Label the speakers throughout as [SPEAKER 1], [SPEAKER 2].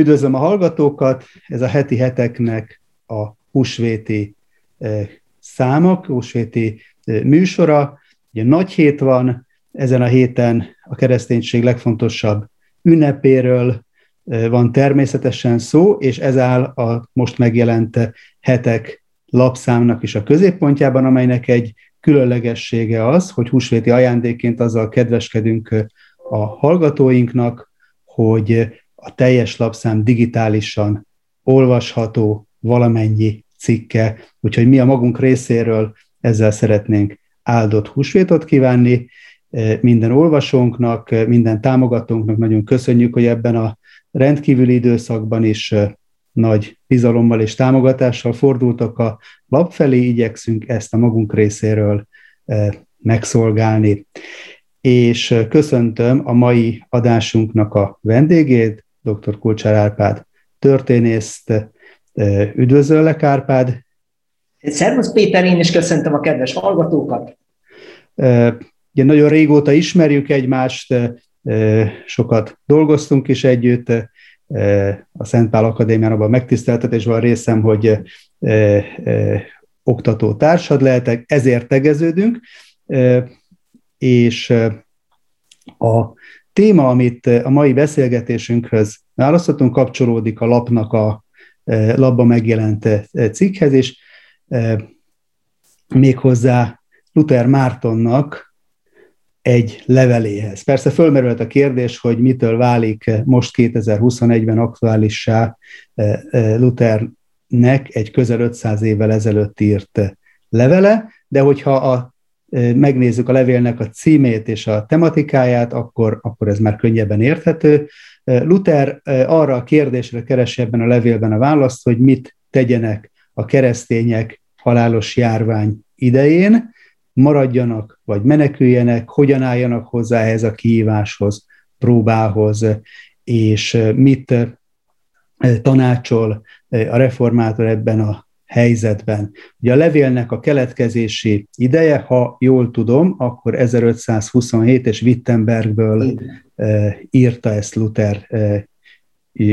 [SPEAKER 1] Üdvözlöm a hallgatókat, ez a heti heteknek a húsvéti számok, húsvéti műsora. Ugye nagy hét van, ezen a héten a kereszténység legfontosabb ünnepéről van természetesen szó, és ez áll a most megjelent hetek lapszámnak is a középpontjában, amelynek egy különlegessége az, hogy húsvéti ajándékként azzal kedveskedünk a hallgatóinknak, hogy a teljes lapszám digitálisan olvasható valamennyi cikke, úgyhogy mi a magunk részéről ezzel szeretnénk áldott húsvétot kívánni, minden olvasónknak, minden támogatónknak nagyon köszönjük, hogy ebben a rendkívüli időszakban is nagy bizalommal és támogatással fordultak a lap felé, igyekszünk ezt a magunk részéről megszolgálni. És köszöntöm a mai adásunknak a vendégét, dr. Kulcsár Árpád történészt. Üdvözöllek, Árpád!
[SPEAKER 2] Szervusz Péter, én is köszöntöm a kedves hallgatókat!
[SPEAKER 1] Ugye nagyon régóta ismerjük egymást, sokat dolgoztunk is együtt, a Szent Pál Akadémián abban megtiszteltetésben részem, hogy oktató társad lehetek, ezért tegeződünk, és a téma, amit a mai beszélgetésünkhöz választottunk, kapcsolódik a lapnak a labba megjelent cikkhez, és méghozzá Luther Mártonnak egy leveléhez. Persze fölmerült a kérdés, hogy mitől válik most 2021-ben aktuálissá eh, eh, Luthernek egy közel 500 évvel ezelőtt írt levele, de hogyha a, eh, megnézzük a levélnek a címét és a tematikáját, akkor, akkor ez már könnyebben érthető. Luther arra a kérdésre keresi ebben a levélben a választ, hogy mit tegyenek a keresztények halálos járvány idején, maradjanak, vagy meneküljenek, hogyan álljanak hozzá ehhez a kihíváshoz, próbához, és mit tanácsol a reformátor ebben a helyzetben. Ugye a levélnek a keletkezési ideje, ha jól tudom, akkor 1527 és Wittenbergből írta ezt Luther.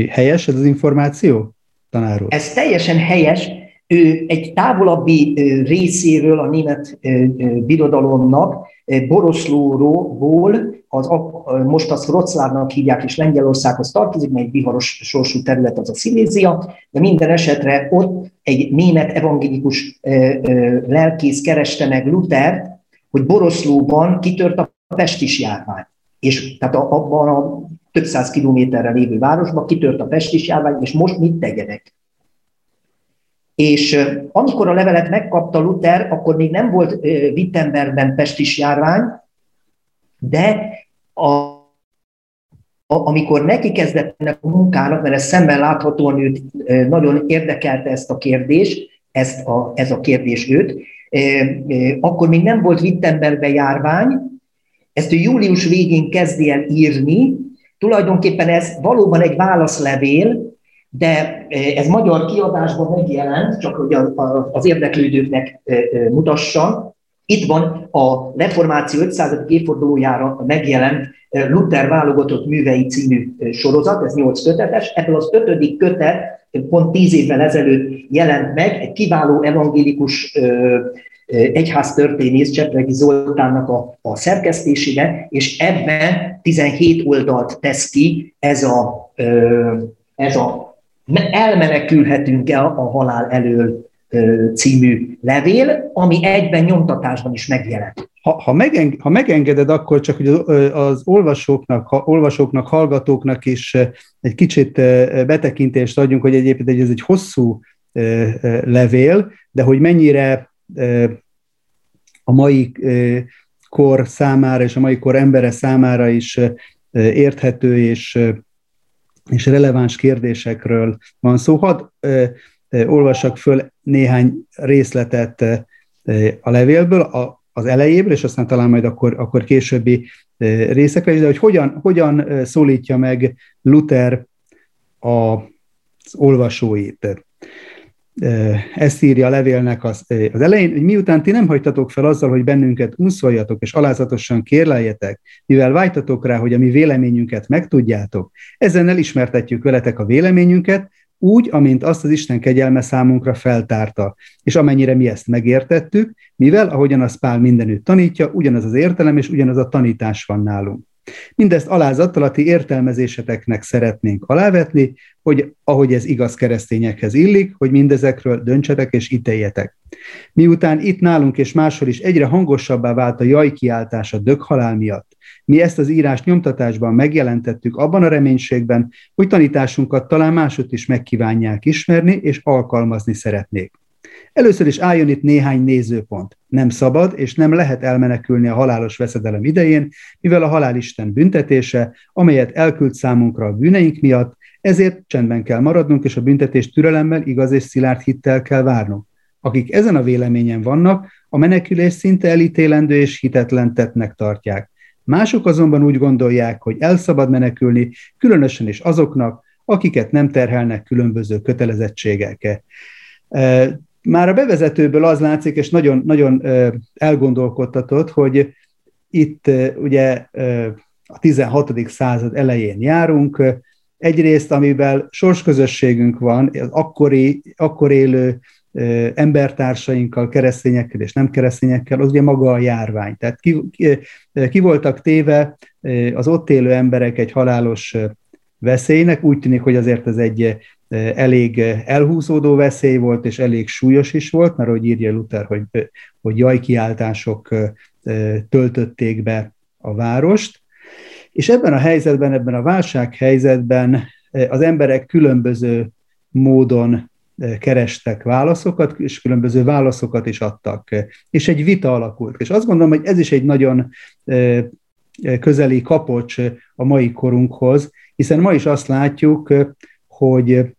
[SPEAKER 1] Helyes ez az információ, tanár úr?
[SPEAKER 2] Ez teljesen helyes, ő egy távolabbi részéről a német birodalomnak, Boroszlóról, az, most azt Wroclawnak hívják, és Lengyelországhoz tartozik, mert egy viharos sorsú terület az a Szilézia, de minden esetre ott egy német evangélikus lelkész kereste meg Luthert, hogy Boroszlóban kitört a pestis járvány. És tehát abban a több száz kilométerre lévő városban kitört a pestis járvány, és most mit tegyenek? És amikor a levelet megkapta Luther, akkor még nem volt Wittenbergben pestis járvány, de a, a, amikor neki kezdett ennek a munkának, mert ez szemben láthatóan őt nagyon érdekelte ezt a kérdés, ezt a, ez a kérdés őt, akkor még nem volt Wittenbergben járvány, ezt ő július végén kezdi el írni, tulajdonképpen ez valóban egy válaszlevél, de eh, ez magyar kiadásban megjelent, csak hogy az érdeklődőknek eh, eh, mutassam. Itt van a Reformáció 500. évfordulójára megjelent Luther válogatott művei című sorozat, ez 8 kötetes. Ebből az ötödik kötet pont 10 évvel ezelőtt jelent meg, egy kiváló evangélikus egyháztörténész Csepregi Zoltánnak a, a szerkesztésére, és ebben 17 oldalt tesz ki ez a, ez a elmenekülhetünk-e a halál elől című levél, ami egyben nyomtatásban is megjelent.
[SPEAKER 1] Ha, ha, megeng, ha megengeded, akkor csak hogy az, az olvasóknak, ha, olvasóknak, hallgatóknak is egy kicsit betekintést adjunk, hogy egyébként ez egy hosszú levél, de hogy mennyire a mai kor számára és a mai kor embere számára is érthető és és releváns kérdésekről van szó. Hadd olvassak föl néhány részletet a levélből, az elejéből, és aztán talán majd akkor, akkor későbbi részekre is, de hogy hogyan, hogyan szólítja meg Luther a, az olvasóit. Ezt írja a levélnek az, az elején, hogy miután ti nem hagytatok fel azzal, hogy bennünket unszoljatok és alázatosan kérleljetek, mivel vájtatok rá, hogy a mi véleményünket megtudjátok, ezen elismertetjük veletek a véleményünket, úgy, amint azt az Isten kegyelme számunkra feltárta, és amennyire mi ezt megértettük, mivel, ahogyan az Pál mindenütt tanítja, ugyanaz az értelem és ugyanaz a tanítás van nálunk. Mindezt alázattal a ti értelmezéseteknek szeretnénk alávetni, hogy ahogy ez igaz keresztényekhez illik, hogy mindezekről döntsetek és ítéljetek. Miután itt nálunk és máshol is egyre hangosabbá vált a jaj kiáltás a döghalál miatt, mi ezt az írás nyomtatásban megjelentettük abban a reménységben, hogy tanításunkat talán másod is megkívánják ismerni és alkalmazni szeretnék. Először is álljon itt néhány nézőpont. Nem szabad és nem lehet elmenekülni a halálos veszedelem idején, mivel a halálisten büntetése, amelyet elküld számunkra a bűneink miatt, ezért csendben kell maradnunk, és a büntetést türelemmel, igaz és szilárd hittel kell várnunk. Akik ezen a véleményen vannak, a menekülés szinte elítélendő és hitetlen tettnek tartják. Mások azonban úgy gondolják, hogy el szabad menekülni, különösen is azoknak, akiket nem terhelnek különböző kötelezettségek. Már a bevezetőből az látszik, és nagyon, nagyon elgondolkodtatott, hogy itt ugye a 16. század elején járunk, egyrészt, amivel sorsközösségünk van, az akkori, akkor élő embertársainkkal, keresztényekkel és nem keresztényekkel, az ugye maga a járvány. Tehát ki, ki, voltak téve az ott élő emberek egy halálos veszélynek, úgy tűnik, hogy azért ez egy elég elhúzódó veszély volt, és elég súlyos is volt, mert ahogy írja Luther, hogy, hogy jajkiáltások töltötték be a várost, és ebben a helyzetben, ebben a válsághelyzetben az emberek különböző módon kerestek válaszokat, és különböző válaszokat is adtak. És egy vita alakult. És azt gondolom, hogy ez is egy nagyon közeli kapocs a mai korunkhoz, hiszen ma is azt látjuk, hogy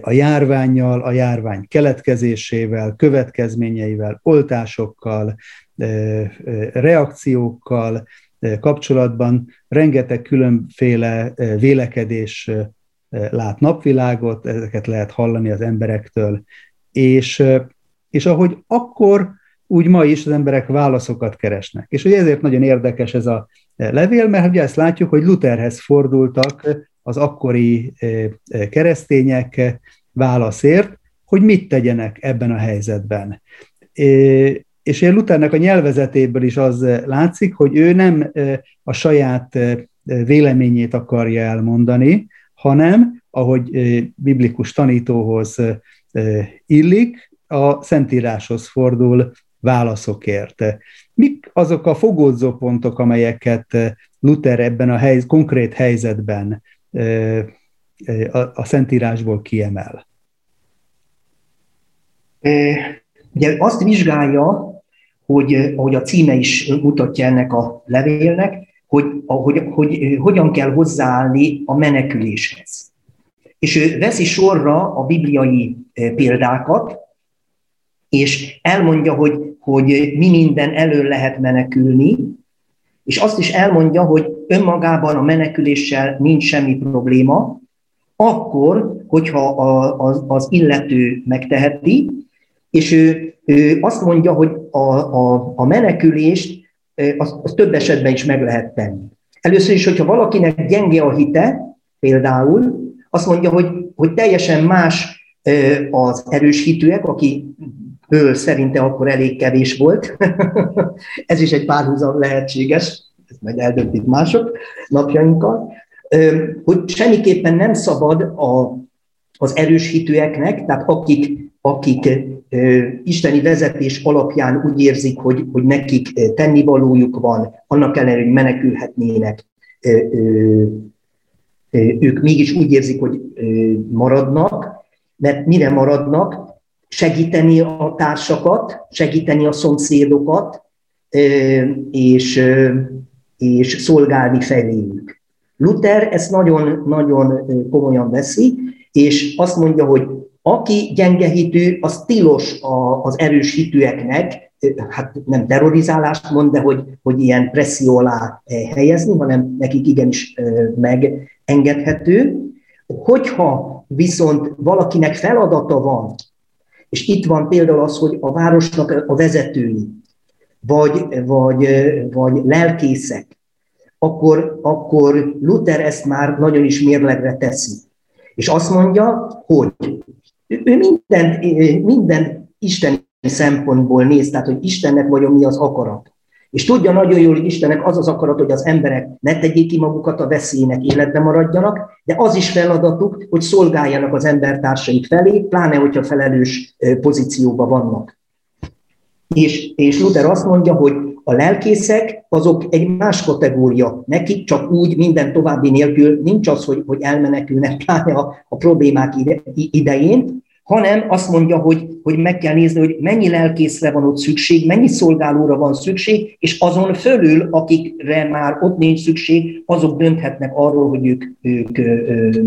[SPEAKER 1] a járványjal, a járvány keletkezésével, következményeivel, oltásokkal, reakciókkal kapcsolatban rengeteg különféle vélekedés lát napvilágot, ezeket lehet hallani az emberektől, és, és ahogy akkor, úgy ma is az emberek válaszokat keresnek. És ugye ezért nagyon érdekes ez a levél, mert ugye ezt látjuk, hogy Lutherhez fordultak az akkori keresztények válaszért, hogy mit tegyenek ebben a helyzetben. És én Luthernek a nyelvezetéből is az látszik, hogy ő nem a saját véleményét akarja elmondani, hanem, ahogy biblikus tanítóhoz illik, a Szentíráshoz fordul válaszokért. Mik azok a fogódzó pontok, amelyeket Luther ebben a hely, konkrét helyzetben a, Szentírásból kiemel?
[SPEAKER 2] Ugye azt vizsgálja, hogy ahogy a címe is mutatja ennek a levélnek, hogy, hogy, hogy hogyan kell hozzáállni a meneküléshez. És ő veszi sorra a bibliai példákat, és elmondja, hogy, hogy mi minden elől lehet menekülni, és azt is elmondja, hogy önmagában a meneküléssel nincs semmi probléma, akkor, hogyha a, az, az illető megteheti, és ő, ő azt mondja, hogy a, a, a menekülést az, az több esetben is meg lehet tenni. Először is, hogyha valakinek gyenge a hite, például, azt mondja, hogy, hogy teljesen más az erős hitűek, aki ből szerinte akkor elég kevés volt. ez is egy párhuzam lehetséges, ez majd eldöntik mások napjainkkal, hogy semmiképpen nem szabad a, az erős hitűeknek, tehát akik, akik isteni vezetés alapján úgy érzik, hogy, hogy nekik tennivalójuk van, annak ellenére, hogy menekülhetnének, ők mégis úgy érzik, hogy maradnak, mert mire maradnak? Segíteni a társakat, segíteni a szomszédokat, és, és szolgálni feléjük. Luther ezt nagyon-nagyon komolyan veszi, és azt mondja, hogy aki gyenge hitű, az tilos az erős hitűeknek, hát nem terrorizálást mond, de hogy, hogy ilyen presszió alá helyezni, hanem nekik igenis megengedhető. Hogyha viszont valakinek feladata van, és itt van például az, hogy a városnak a vezetői, vagy, vagy, vagy lelkészek, akkor, akkor Luther ezt már nagyon is mérlegre teszi. És azt mondja, hogy ő minden, minden isteni szempontból néz, tehát hogy Istennek vajon mi az akarat. És tudja nagyon jól, hogy Istennek az az akarat, hogy az emberek ne tegyék ki magukat a veszélynek, életbe maradjanak, de az is feladatuk, hogy szolgáljanak az embertársaik felé, pláne, hogyha felelős pozícióban vannak. És, és Luther azt mondja, hogy a lelkészek azok egy más kategória. Nekik csak úgy minden további nélkül nincs az, hogy, hogy elmenekülnek pláne a, a problémák ide, idején, hanem azt mondja, hogy, hogy meg kell nézni, hogy mennyi lelkészre van ott szükség, mennyi szolgálóra van szükség, és azon fölül, akikre már ott nincs szükség, azok dönthetnek arról, hogy ők, ők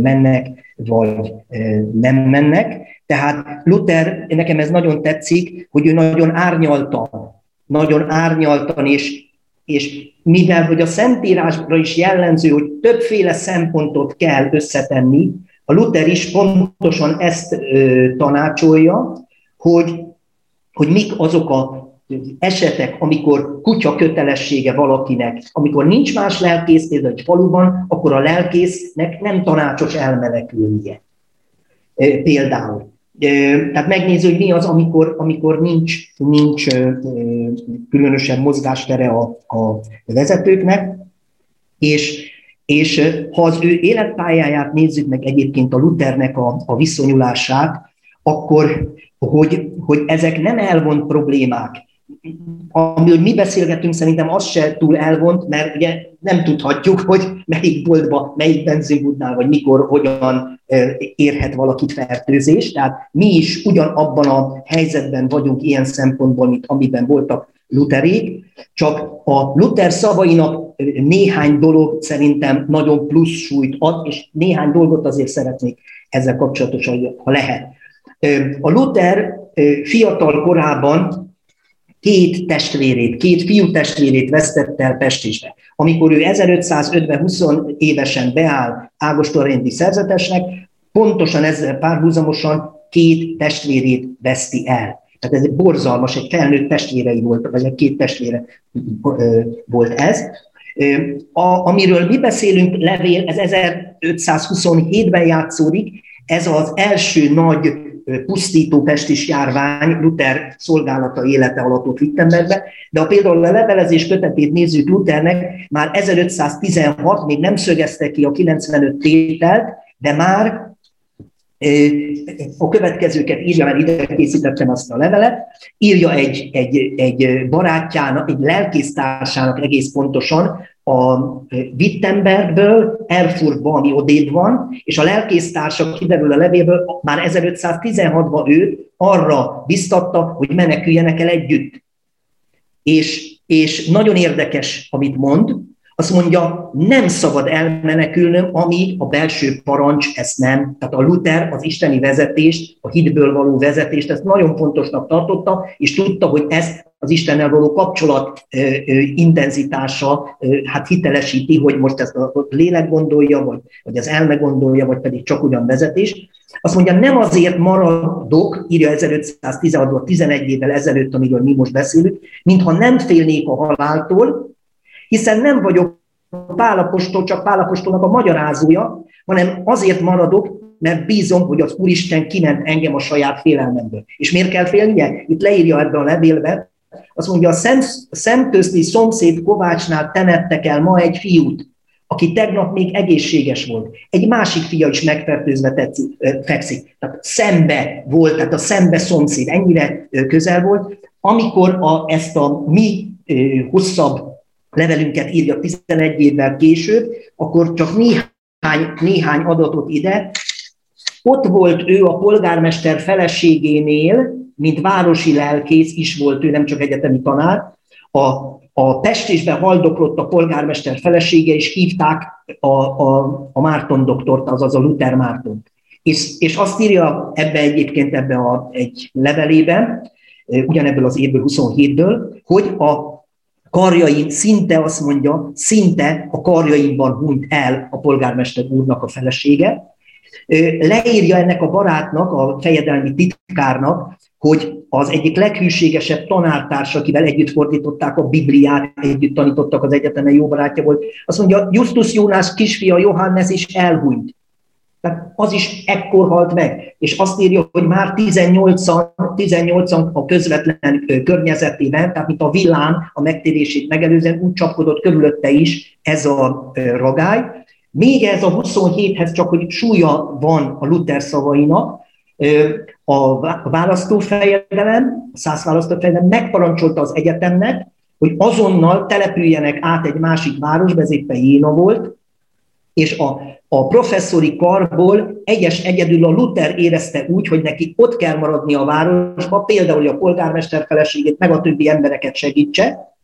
[SPEAKER 2] mennek, vagy nem mennek. Tehát Luther, nekem ez nagyon tetszik, hogy ő nagyon árnyaltan, nagyon árnyaltan, és, és mivel hogy a Szentírásra is jellemző, hogy többféle szempontot kell összetenni, a Luther is pontosan ezt ö, tanácsolja, hogy, hogy mik azok a esetek, amikor kutya kötelessége valakinek, amikor nincs más lelkész, például egy faluban, akkor a lelkésznek nem tanácsos elmenekülnie. Például. Tehát megnéző, hogy mi az, amikor, amikor nincs, nincs különösen mozgástere a, a vezetőknek, és és ha az ő életpályáját nézzük meg egyébként a Luthernek a, a viszonyulását, akkor hogy, hogy ezek nem elvont problémák. Amiről mi beszélgetünk, szerintem az se túl elvont, mert ugye nem tudhatjuk, hogy melyik boltba, melyik benzinbudnál, vagy mikor, hogyan érhet valakit fertőzés. Tehát mi is ugyanabban a helyzetben vagyunk ilyen szempontból, mint amiben voltak Lutherék, csak a Luther szavainak néhány dolog szerintem nagyon plusz súlyt ad, és néhány dolgot azért szeretnék ezzel kapcsolatosan, ha lehet. A Luther fiatal korában két testvérét, két fiú testvérét vesztette el Pestisbe. Amikor ő 1550 20 évesen beáll Ágostorendi szerzetesnek, pontosan ezzel párhuzamosan két testvérét veszti el. Tehát ez egy borzalmas, egy felnőtt testvérei volt, vagy egy két testvére volt ez. A, amiről mi beszélünk, levél, ez 1527-ben játszódik, ez az első nagy pusztító pestis járvány Luther szolgálata élete alatt ott Wittenbergbe, de a például a levelezés kötetét nézzük Luthernek, már 1516 még nem szögezte ki a 95 tételt, de már a következőket írja, mert ide készítettem azt a levelet, írja egy, egy, egy barátjának, egy lelkésztársának egész pontosan a Wittenbergből, Erfurtba, ami odébb van, és a lelkésztársa kiderül a levélből, már 1516-ban őt arra biztatta, hogy meneküljenek el együtt. És, és nagyon érdekes, amit mond, azt mondja, nem szabad elmenekülnöm, amíg a belső parancs ezt nem. Tehát a Luther az isteni vezetést, a hitből való vezetést, ezt nagyon fontosnak tartotta, és tudta, hogy ezt az Istennel való kapcsolat intenzitása hát hitelesíti, hogy most ezt a lélek gondolja, vagy, vagy az elme gondolja, vagy pedig csak ugyan vezetés. Azt mondja, nem azért maradok, írja 1516 11 évvel ezelőtt, amiről mi most beszélünk, mintha nem félnék a haláltól, hiszen nem vagyok Pálapostól, csak Pálapostolnak a magyarázója, hanem azért maradok, mert bízom, hogy az Úristen kiment engem a saját félelmemből. És miért kell félnie? Itt leírja ebbe a levélbe, azt mondja, a szem, szemközti szomszéd Kovácsnál temettek el ma egy fiút, aki tegnap még egészséges volt. Egy másik fia is megfertőzve tetszik, fekszik. Tehát szembe volt, tehát a szembe szomszéd ennyire közel volt. Amikor a, ezt a mi hosszabb levelünket írja 11 évvel később, akkor csak néhány, néhány adatot ide. Ott volt ő a polgármester feleségénél, mint városi lelkész is volt ő, nem csak egyetemi tanár. A, a Pestésben haldoklott a polgármester felesége, és hívták a, a, a Márton doktort, azaz a Luther Márton. És, és azt írja ebbe egyébként ebbe a, egy levelében, ugyanebből az évből 27-ből, hogy a karjaim, szinte azt mondja, szinte a karjaimban hunyt el a polgármester úrnak a felesége. Leírja ennek a barátnak, a fejedelmi titkárnak, hogy az egyik leghűségesebb tanártárs, akivel együtt fordították a Bibliát, együtt tanítottak az egyetemen, jó barátja volt, azt mondja, Justus Jónás kisfia Johannes is elhunyt. Tehát az is ekkor halt meg. És azt írja, hogy már 18-an, 18 a közvetlen környezetében, tehát mint a villám a megtérését megelőzően úgy csapkodott körülötte is ez a ragály. Még ez a 27-hez csak, hogy súlya van a Luther szavainak, a választófejedelem, a száz választófejedelem megparancsolta az egyetemnek, hogy azonnal települjenek át egy másik városba, ez éppen Jéna volt, és a, a professzori karból egyes egyedül a Luther érezte úgy, hogy neki ott kell maradni a városba, például, hogy a polgármester feleségét, meg a többi embereket segítse,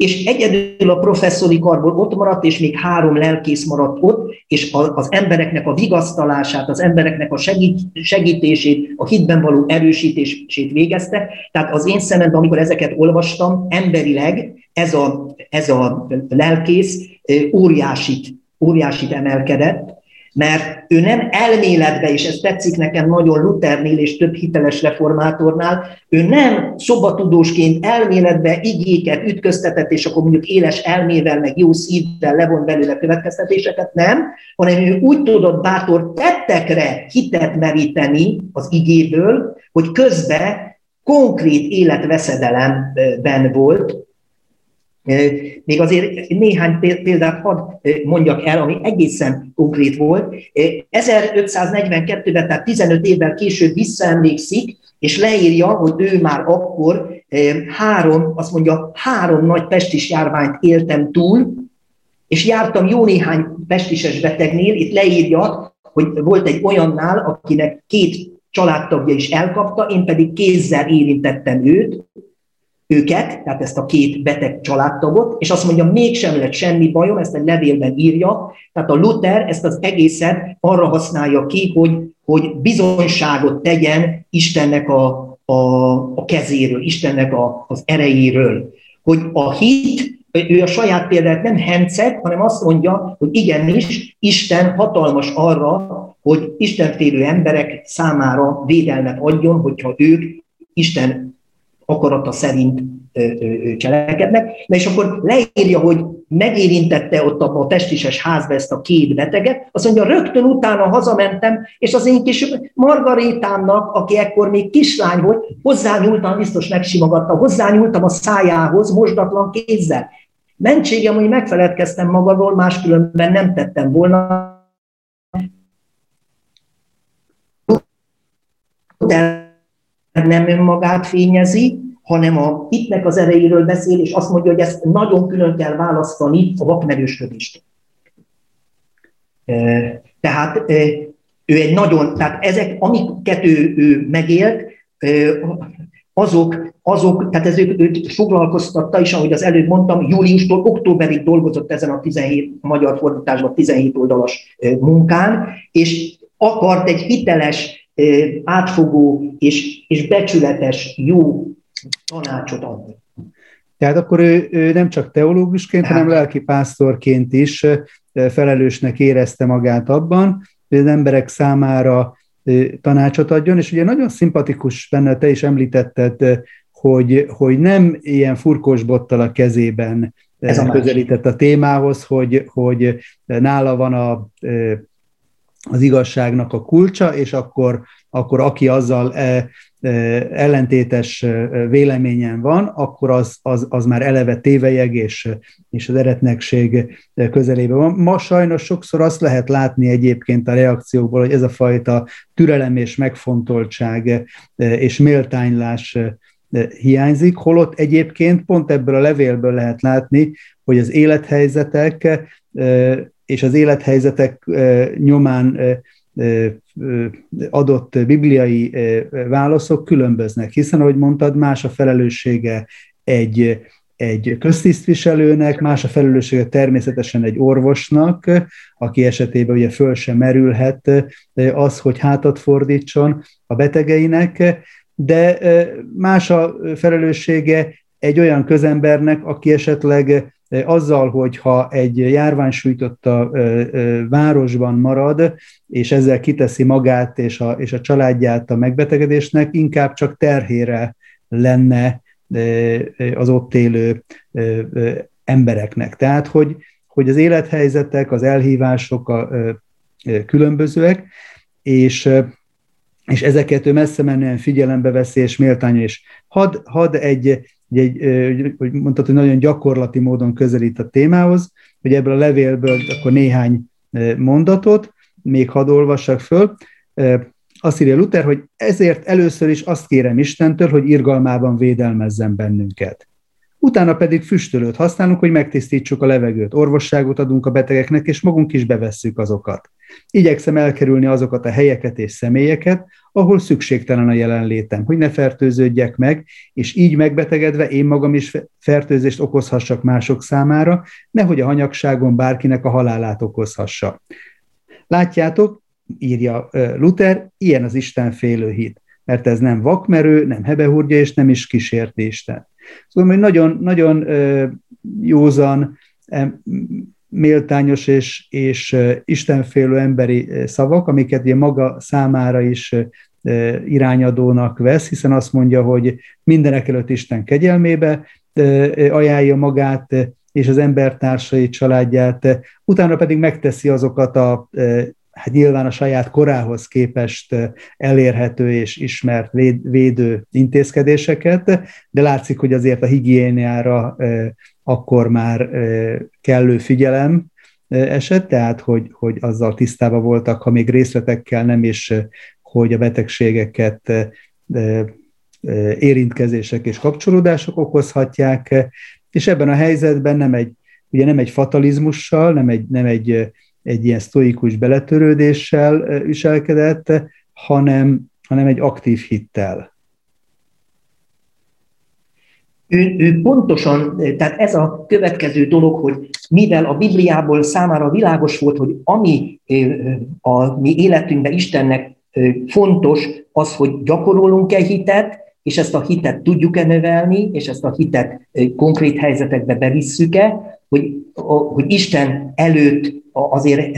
[SPEAKER 2] és egyedül a professzori karból ott maradt, és még három lelkész maradt ott, és az embereknek a vigasztalását, az embereknek a segít, segítését, a hitben való erősítését végezte. Tehát az én szememben, amikor ezeket olvastam, emberileg ez a, ez a lelkész óriásit, óriásit emelkedett, mert ő nem elméletbe, és ez tetszik nekem nagyon Luthernél és több hiteles reformátornál, ő nem szobatudósként elméletbe igéket ütköztetett, és akkor mondjuk éles elmével, meg jó szívvel levon belőle következtetéseket, nem, hanem ő úgy tudott bátor tettekre hitet meríteni az igéből, hogy közben konkrét életveszedelemben volt, még azért néhány példát hadd mondjak el, ami egészen konkrét volt. 1542-ben, tehát 15 évvel később visszaemlékszik, és leírja, hogy ő már akkor három, azt mondja, három nagy pestis járványt éltem túl, és jártam jó néhány pestises betegnél, itt leírja, hogy volt egy olyannál, akinek két családtagja is elkapta, én pedig kézzel érintettem őt, őket, tehát ezt a két beteg családtagot, és azt mondja, mégsem lett semmi bajom, ezt egy levélben írja, tehát a Luther ezt az egészet arra használja ki, hogy, hogy bizonyságot tegyen Istennek a, a, a kezéről, Istennek a, az erejéről. Hogy a hit, ő a saját példát nem henceg, hanem azt mondja, hogy igenis, Isten hatalmas arra, hogy Istenfélő emberek számára védelmet adjon, hogyha ők Isten akarata szerint cselekednek. Na és akkor leírja, hogy megérintette ott a testises házba ezt a két beteget, azt mondja, rögtön utána hazamentem, és az én kis Margarétámnak, aki ekkor még kislány volt, hozzányúltam, biztos megsimogatta, hozzányúltam a szájához mosdatlan kézzel. Mentségem, hogy megfeledkeztem magadról, máskülönben nem tettem volna. De nem önmagát fényezi, hanem a hitnek az erejéről beszél, és azt mondja, hogy ezt nagyon külön kell választani a vakmerősködést. Tehát ő egy nagyon, tehát ezek, amiket ő, ő megélt, azok, azok, tehát ez őt, foglalkoztatta is, ahogy az előbb mondtam, júliustól októberig dolgozott ezen a 17 a magyar fordításban 17 oldalas munkán, és akart egy hiteles átfogó és, és becsületes, jó tanácsot adni.
[SPEAKER 1] Tehát akkor ő, ő nem csak teológusként, hanem lelkipásztorként is felelősnek érezte magát abban, hogy az emberek számára tanácsot adjon, és ugye nagyon szimpatikus benne, te is említetted, hogy, hogy nem ilyen furkos bottal a kezében Ez a közelített a témához, hogy, hogy nála van a az igazságnak a kulcsa, és akkor, akkor aki azzal e, e, ellentétes e, véleményen van, akkor az, az, az már eleve tévejeg, és, és az eretnekség közelében van. Ma sajnos sokszor azt lehet látni egyébként a reakciókból, hogy ez a fajta türelem és megfontoltság és méltánylás hiányzik, holott egyébként pont ebből a levélből lehet látni, hogy az élethelyzetek és az élethelyzetek nyomán adott bibliai válaszok különböznek, hiszen, ahogy mondtad, más a felelőssége egy, egy köztisztviselőnek, más a felelőssége természetesen egy orvosnak, aki esetében ugye föl sem merülhet az, hogy hátat fordítson a betegeinek, de más a felelőssége egy olyan közembernek, aki esetleg azzal, hogyha egy járvány sújtotta városban marad, és ezzel kiteszi magát és a, és a családját a megbetegedésnek, inkább csak terhére lenne az ott élő embereknek. Tehát, hogy, hogy az élethelyzetek, az elhívások a, különbözőek, és és ezeket ő messze menően figyelembe veszi és méltánya, és had, had egy, egy, hogy mondtad, hogy nagyon gyakorlati módon közelít a témához, hogy ebből a levélből akkor néhány mondatot, még hadd olvassak föl. Azt írja Luther, hogy ezért először is azt kérem Istentől, hogy irgalmában védelmezzen bennünket utána pedig füstölőt használunk, hogy megtisztítsuk a levegőt, orvosságot adunk a betegeknek, és magunk is bevesszük azokat. Igyekszem elkerülni azokat a helyeket és személyeket, ahol szükségtelen a jelenlétem, hogy ne fertőződjek meg, és így megbetegedve én magam is fertőzést okozhassak mások számára, nehogy a hanyagságon bárkinek a halálát okozhassa. Látjátok, írja Luther, ilyen az Isten félő hit, mert ez nem vakmerő, nem hebehurgya, és nem is kísérti. Szóval, hogy nagyon, nagyon józan, méltányos és, és istenfélő emberi szavak, amiket ugye maga számára is irányadónak vesz, hiszen azt mondja, hogy mindenek előtt Isten kegyelmébe ajánlja magát, és az embertársai családját, utána pedig megteszi azokat a hát nyilván a saját korához képest elérhető és ismert véd, védő intézkedéseket, de látszik, hogy azért a higiéniára akkor már kellő figyelem esett, tehát hogy, hogy azzal tisztában voltak, ha még részletekkel nem is, hogy a betegségeket érintkezések és kapcsolódások okozhatják, és ebben a helyzetben nem egy, ugye nem egy fatalizmussal, nem egy, nem egy egy ilyen sztoikus beletörődéssel viselkedett, hanem, hanem egy aktív hittel.
[SPEAKER 2] Ő, ő pontosan, tehát ez a következő dolog, hogy mivel a Bibliából számára világos volt, hogy ami a mi életünkben Istennek fontos, az, hogy gyakorolunk-e hitet, és ezt a hitet tudjuk-e növelni, és ezt a hitet konkrét helyzetekbe bevisszük-e, hogy, hogy Isten előtt azért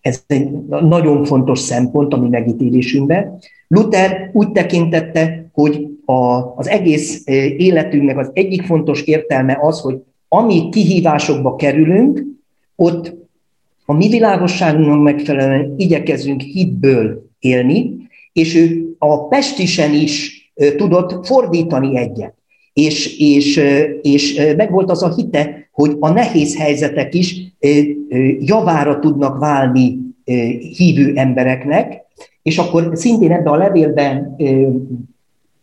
[SPEAKER 2] ez egy nagyon fontos szempont a mi megítélésünkben. Luther úgy tekintette, hogy a, az egész életünknek az egyik fontos értelme az, hogy ami kihívásokba kerülünk, ott a mi világosságunknak megfelelően igyekezünk hitből élni, és ő a Pestisen is tudott fordítani egyet. És, és, és megvolt az a hite, hogy a nehéz helyzetek is javára tudnak válni hívő embereknek, és akkor szintén ebben a levélben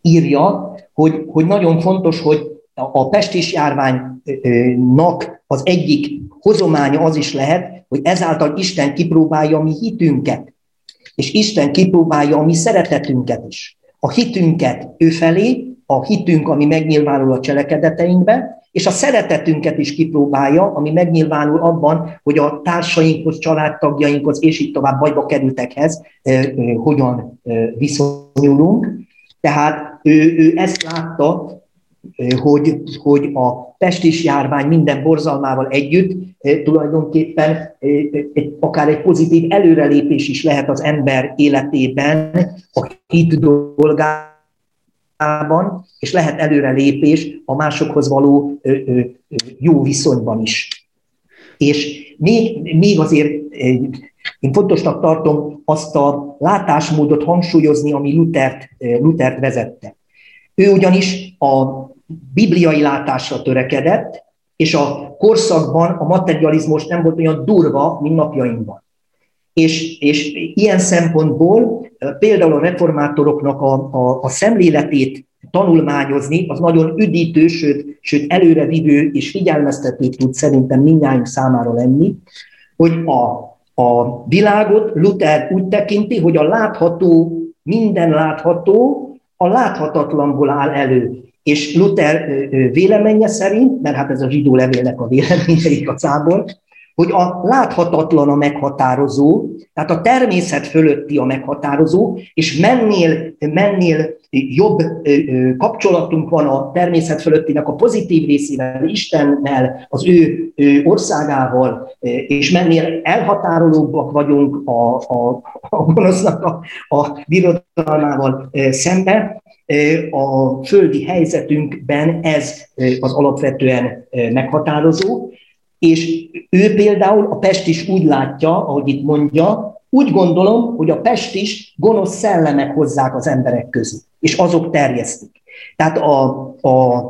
[SPEAKER 2] írja, hogy, hogy nagyon fontos, hogy a pestis járványnak az egyik hozománya az is lehet, hogy ezáltal Isten kipróbálja a mi hitünket, és Isten kipróbálja a mi szeretetünket is. A hitünket ő felé, a hitünk, ami megnyilvánul a cselekedeteinkbe, és a szeretetünket is kipróbálja, ami megnyilvánul abban, hogy a társainkhoz, családtagjainkhoz, és így tovább bajba kerültekhez hogyan viszonyulunk. Tehát ő, ő ezt látta, hogy, hogy a pestis járvány minden borzalmával együtt tulajdonképpen akár egy pozitív előrelépés is lehet az ember életében, a hit dolgában, és lehet előrelépés a másokhoz való jó viszonyban is. És még, még azért én fontosnak tartom azt a látásmódot hangsúlyozni, ami Luthert, Luthert vezette. Ő ugyanis a bibliai látásra törekedett, és a korszakban a materializmus nem volt olyan durva, mint napjainkban. És, és ilyen szempontból például a reformátoroknak a, a, a szemléletét tanulmányozni, az nagyon üdítő, sőt, sőt előrevívő és figyelmeztető tud szerintem mindjárt számára lenni, hogy a, a világot Luther úgy tekinti, hogy a látható, minden látható, a láthatatlanból áll elő. És Luther véleménye szerint, mert hát ez a zsidó levélnek a véleménye igazából, hogy a láthatatlan a meghatározó, tehát a természet fölötti a meghatározó, és mennél, mennél jobb kapcsolatunk van a természet fölöttinek a pozitív részével, Istennel, az ő országával, és mennél elhatárolóbbak vagyunk a, a, a gonosznak a, a birodalmával szembe, a földi helyzetünkben ez az alapvetően meghatározó, és ő például a Pest is úgy látja, ahogy itt mondja, úgy gondolom, hogy a Pest is gonosz szellemek hozzák az emberek közé, és azok terjesztik. Tehát a, a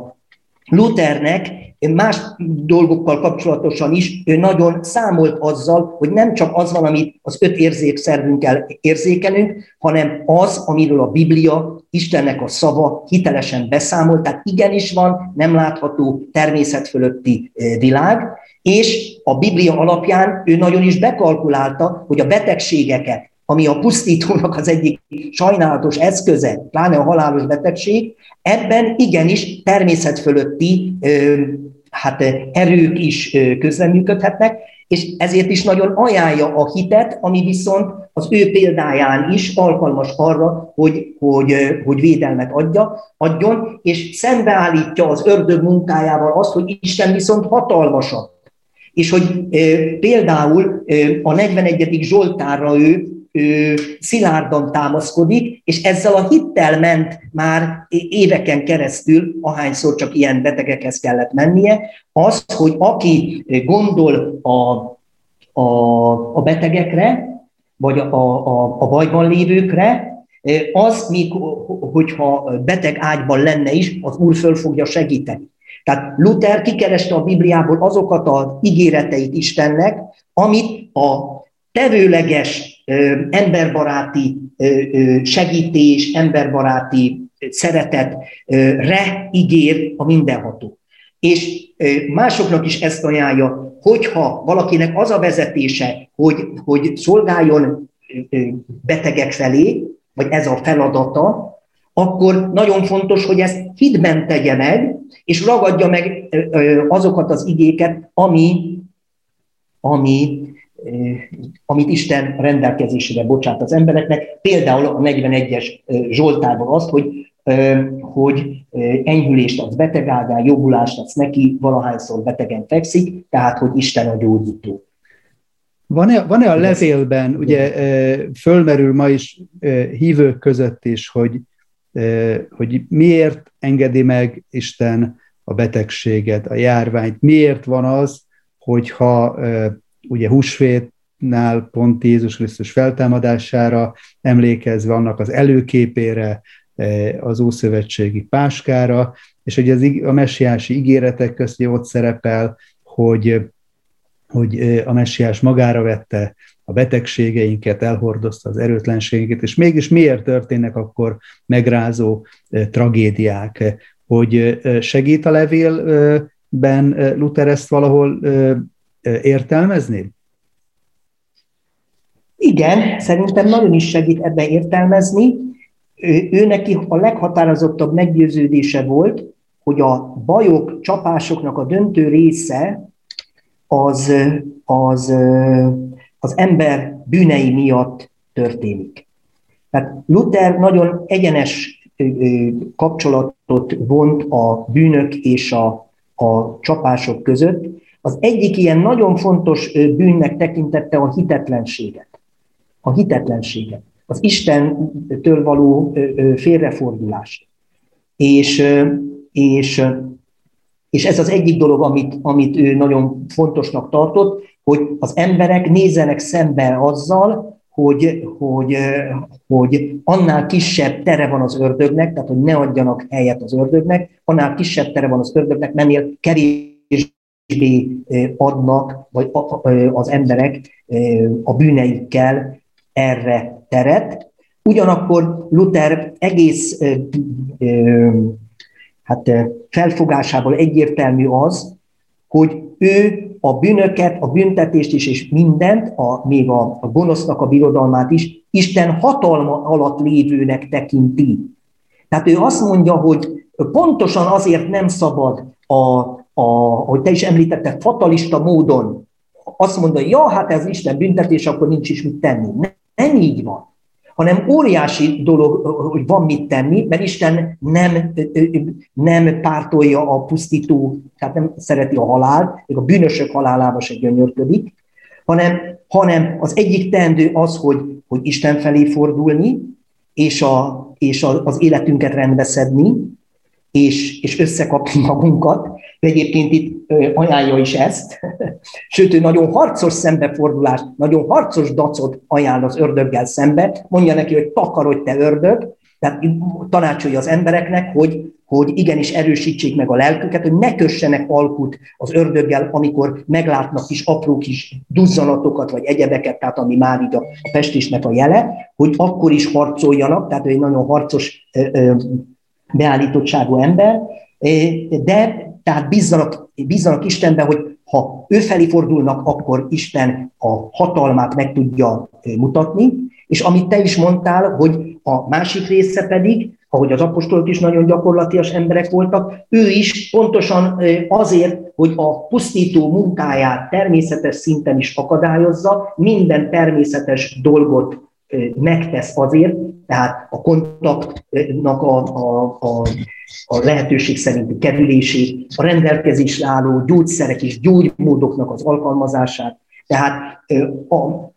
[SPEAKER 2] Luthernek más dolgokkal kapcsolatosan is ő nagyon számolt azzal, hogy nem csak az van, amit az öt érzékszervünkkel érzékelünk, hanem az, amiről a Biblia, Istennek a szava hitelesen beszámol, tehát igenis van nem látható természet fölötti világ, és a Biblia alapján ő nagyon is bekalkulálta, hogy a betegségeket, ami a pusztítónak az egyik sajnálatos eszköze, pláne a halálos betegség, ebben igenis természet fölötti hát, erők is közreműködhetnek, és ezért is nagyon ajánlja a hitet, ami viszont az ő példáján is alkalmas arra, hogy, hogy, hogy védelmet adja, adjon, és szembeállítja az ördög munkájával azt, hogy Isten viszont hatalmasabb. És hogy például a 41. Zsoltárra ő, ő szilárdan támaszkodik, és ezzel a hittel ment már éveken keresztül, ahányszor csak ilyen betegekhez kellett mennie, az, hogy aki gondol a, a, a betegekre, vagy a, a, a bajban lévőkre, az még, hogyha beteg ágyban lenne is, az Úr föl fogja segíteni. Tehát Luther kikereste a Bibliából azokat az ígéreteit Istennek, amit a tevőleges emberbaráti segítés, emberbaráti szeretetre ígér a mindenható. És másoknak is ezt ajánlja, hogyha valakinek az a vezetése, hogy, hogy szolgáljon betegek felé, vagy ez a feladata, akkor nagyon fontos, hogy ezt hitben tegye meg, és ragadja meg azokat az igéket, ami, ami, amit Isten rendelkezésére bocsát az embereknek. Például a 41-es Zsoltárban azt, hogy, hogy enyhülést adsz betegágán, jobbulást adsz neki, valahányszor betegen fekszik, tehát hogy Isten a gyógyító.
[SPEAKER 1] Van-e, van-e a levélben, ugye fölmerül ma is hívők között is, hogy hogy miért engedi meg Isten a betegséget, a járványt, miért van az, hogyha ugye húsvétnál pont Jézus Krisztus feltámadására emlékezve annak az előképére, az Ószövetségi Páskára, és hogy az, a messiási ígéretek közt ott szerepel, hogy, hogy a messiás magára vette a betegségeinket, elhordozta az erőtlenségeket, és mégis miért történnek akkor megrázó tragédiák, hogy segít a levélben Luther ezt valahol értelmezni?
[SPEAKER 2] Igen, szerintem nagyon is segít ebben értelmezni. Ő, ő neki a leghatározottabb meggyőződése volt, hogy a bajok, csapásoknak a döntő része az, az az ember bűnei miatt történik. Tehát Luther nagyon egyenes kapcsolatot vont a bűnök és a, a csapások között. Az egyik ilyen nagyon fontos bűnnek tekintette a hitetlenséget. A hitetlenséget. Az Istentől való félrefordulást. És, és, és ez az egyik dolog, amit, amit ő nagyon fontosnak tartott, hogy az emberek nézzenek szembe azzal, hogy, hogy, hogy annál kisebb tere van az ördögnek, tehát hogy ne adjanak helyet az ördögnek, annál kisebb tere van az ördögnek, mennél kevésbé adnak, vagy az emberek a bűneikkel erre teret. Ugyanakkor Luther egész hát felfogásából egyértelmű az, hogy ő a bűnöket, a büntetést is, és mindent, a, még a, a gonosznak a birodalmát is, Isten hatalma alatt lévőnek tekinti. Tehát ő azt mondja, hogy pontosan azért nem szabad, a, a, hogy te is említetted, fatalista módon azt mondja, ja, hát ez Isten büntetés, akkor nincs is mit tenni. Nem, nem így van hanem óriási dolog, hogy van mit tenni, mert Isten nem, nem pártolja a pusztító, tehát nem szereti a halált, még a bűnösök halálába se gyönyörködik, hanem, hanem az egyik teendő az, hogy, hogy Isten felé fordulni, és, a, és a, az életünket rendbeszedni, és, és összekapni magunkat. De egyébként itt ajánlja is ezt, sőt, ő nagyon harcos szembefordulást, nagyon harcos dacot ajánl az ördöggel szembe, mondja neki, hogy takarodj te ördög, tehát tanácsolja az embereknek, hogy, hogy igenis erősítsék meg a lelküket, hogy ne kössenek alkut az ördöggel, amikor meglátnak kis apró kis duzzanatokat, vagy egyebeket, tehát ami már így a, pestésnek a jele, hogy akkor is harcoljanak, tehát ő egy nagyon harcos beállítottságú ember, de tehát bízzanak, bízzanak Istenben, hogy ha ő felé fordulnak, akkor Isten a hatalmát meg tudja mutatni, és amit te is mondtál, hogy a másik része pedig, ahogy az apostolok is nagyon gyakorlatias emberek voltak, ő is pontosan azért, hogy a pusztító munkáját természetes szinten is akadályozza, minden természetes dolgot megtesz azért, tehát a kontaktnak a, a, a, a lehetőség szerinti kerülését, a rendelkezésre álló gyógyszerek és gyógymódoknak az alkalmazását, tehát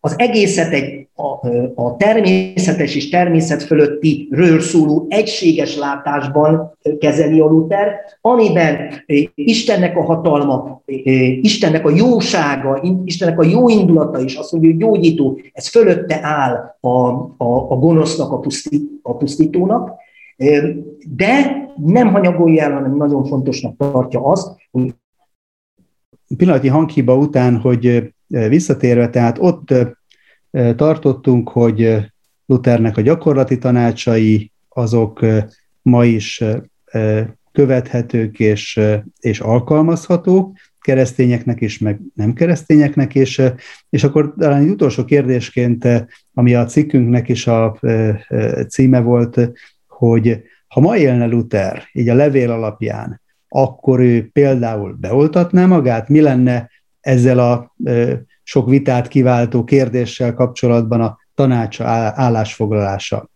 [SPEAKER 2] az egészet egy a, a természetes és természet fölötti ről szóló egységes látásban kezeli a Luther, amiben Istennek a hatalma, Istennek a jósága, Istennek a jó indulata is, azt mondja, hogy gyógyító, ez fölötte áll a, a, a gonosznak, a, pusztít, a pusztítónak, de nem hanyagolja el, hanem nagyon fontosnak tartja azt, hogy
[SPEAKER 1] pillanatnyi hanghiba után, hogy visszatérve, tehát ott tartottunk, hogy Luthernek a gyakorlati tanácsai azok ma is követhetők és, és alkalmazhatók, keresztényeknek is, meg nem keresztényeknek, és, és akkor talán egy utolsó kérdésként, ami a cikkünknek is a címe volt, hogy ha ma élne Luther, így a levél alapján, akkor ő például beoltatná magát? Mi lenne ezzel a sok vitát kiváltó kérdéssel kapcsolatban a tanács állásfoglalása?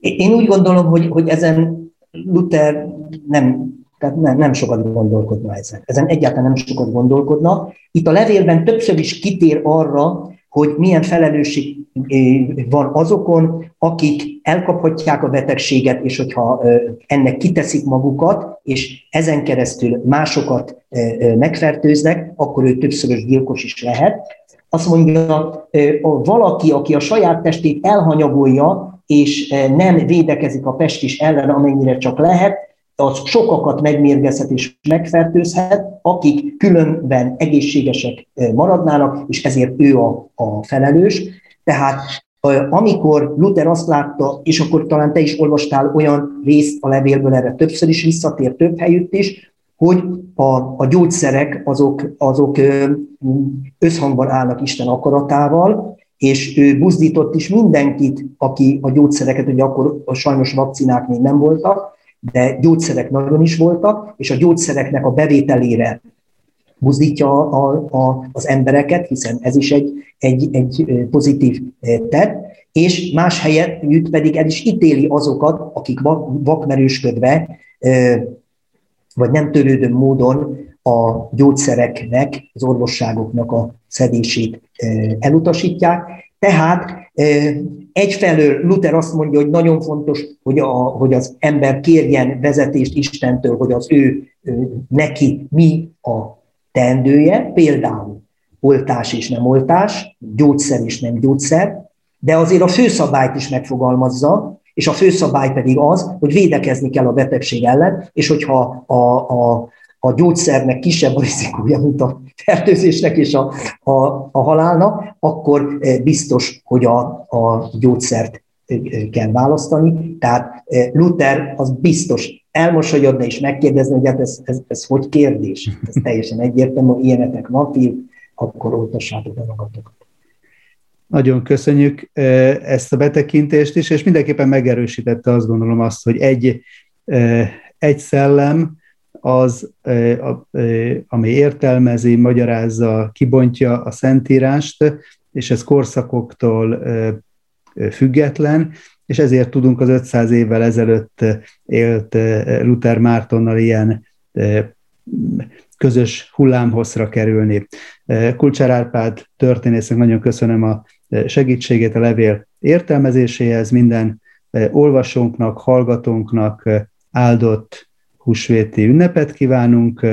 [SPEAKER 2] Én úgy gondolom, hogy, hogy ezen Luther nem, tehát nem, nem sokat gondolkodna ezen. Ezen egyáltalán nem sokat gondolkodna. Itt a levélben többször is kitér arra, hogy milyen felelősség van azokon, akik elkaphatják a betegséget, és hogyha ennek kiteszik magukat, és ezen keresztül másokat megfertőznek, akkor ő többszörös gyilkos is lehet. Azt mondja, valaki, aki a saját testét elhanyagolja, és nem védekezik a pestis ellen, amennyire csak lehet, az sokakat megmérgezhet és megfertőzhet, akik különben egészségesek maradnának, és ezért ő a, a felelős. Tehát amikor Luther azt látta, és akkor talán te is olvastál olyan részt a levélből, erre többször is visszatér több helyütt is, hogy a, a gyógyszerek azok, azok összhangban állnak Isten akaratával, és ő buzdított is mindenkit, aki a gyógyszereket, ugye akkor a sajnos vakcinák még nem voltak, de gyógyszerek nagyon is voltak, és a gyógyszereknek a bevételére buzdítja a, a, az embereket, hiszen ez is egy, egy, egy pozitív tett, és más helyet pedig el is ítéli azokat, akik vakmerősködve, vagy nem törődő módon a gyógyszereknek, az orvosságoknak a szedését elutasítják. Tehát egyfelől Luther azt mondja, hogy nagyon fontos, hogy, a, hogy az ember kérjen vezetést Istentől, hogy az ő neki mi a teendője, például oltás és nem oltás, gyógyszer és nem gyógyszer, de azért a főszabályt is megfogalmazza, és a főszabály pedig az, hogy védekezni kell a betegség ellen, és hogyha a, a, a gyógyszernek kisebb a rizikója, mint a fertőzésnek és a, a, a halálnak, akkor eh, biztos, hogy a, a gyógyszert eh, kell választani. Tehát eh, Luther az biztos elmosolyodna és megkérdezni, hogy hát ez, ez, ez hogy kérdés? Ez teljesen egyértelmű, hogy ilyenetek van, fiúk, akkor oltassátok a magatokat.
[SPEAKER 1] Nagyon köszönjük ezt a betekintést is, és mindenképpen megerősítette azt gondolom azt, hogy egy, egy szellem, az, ami értelmezi, magyarázza, kibontja a Szentírást, és ez korszakoktól független, és ezért tudunk az 500 évvel ezelőtt élt Luther Mártonnal ilyen közös hullámhosszra kerülni. Kulcsár Árpád történésznek nagyon köszönöm a segítségét a levél értelmezéséhez, minden olvasónknak, hallgatónknak áldott húsvéti ünnepet kívánunk,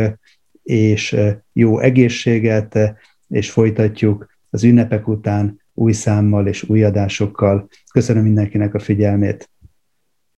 [SPEAKER 1] és jó egészséget, és folytatjuk az ünnepek után új számmal és új adásokkal. Köszönöm mindenkinek a figyelmét!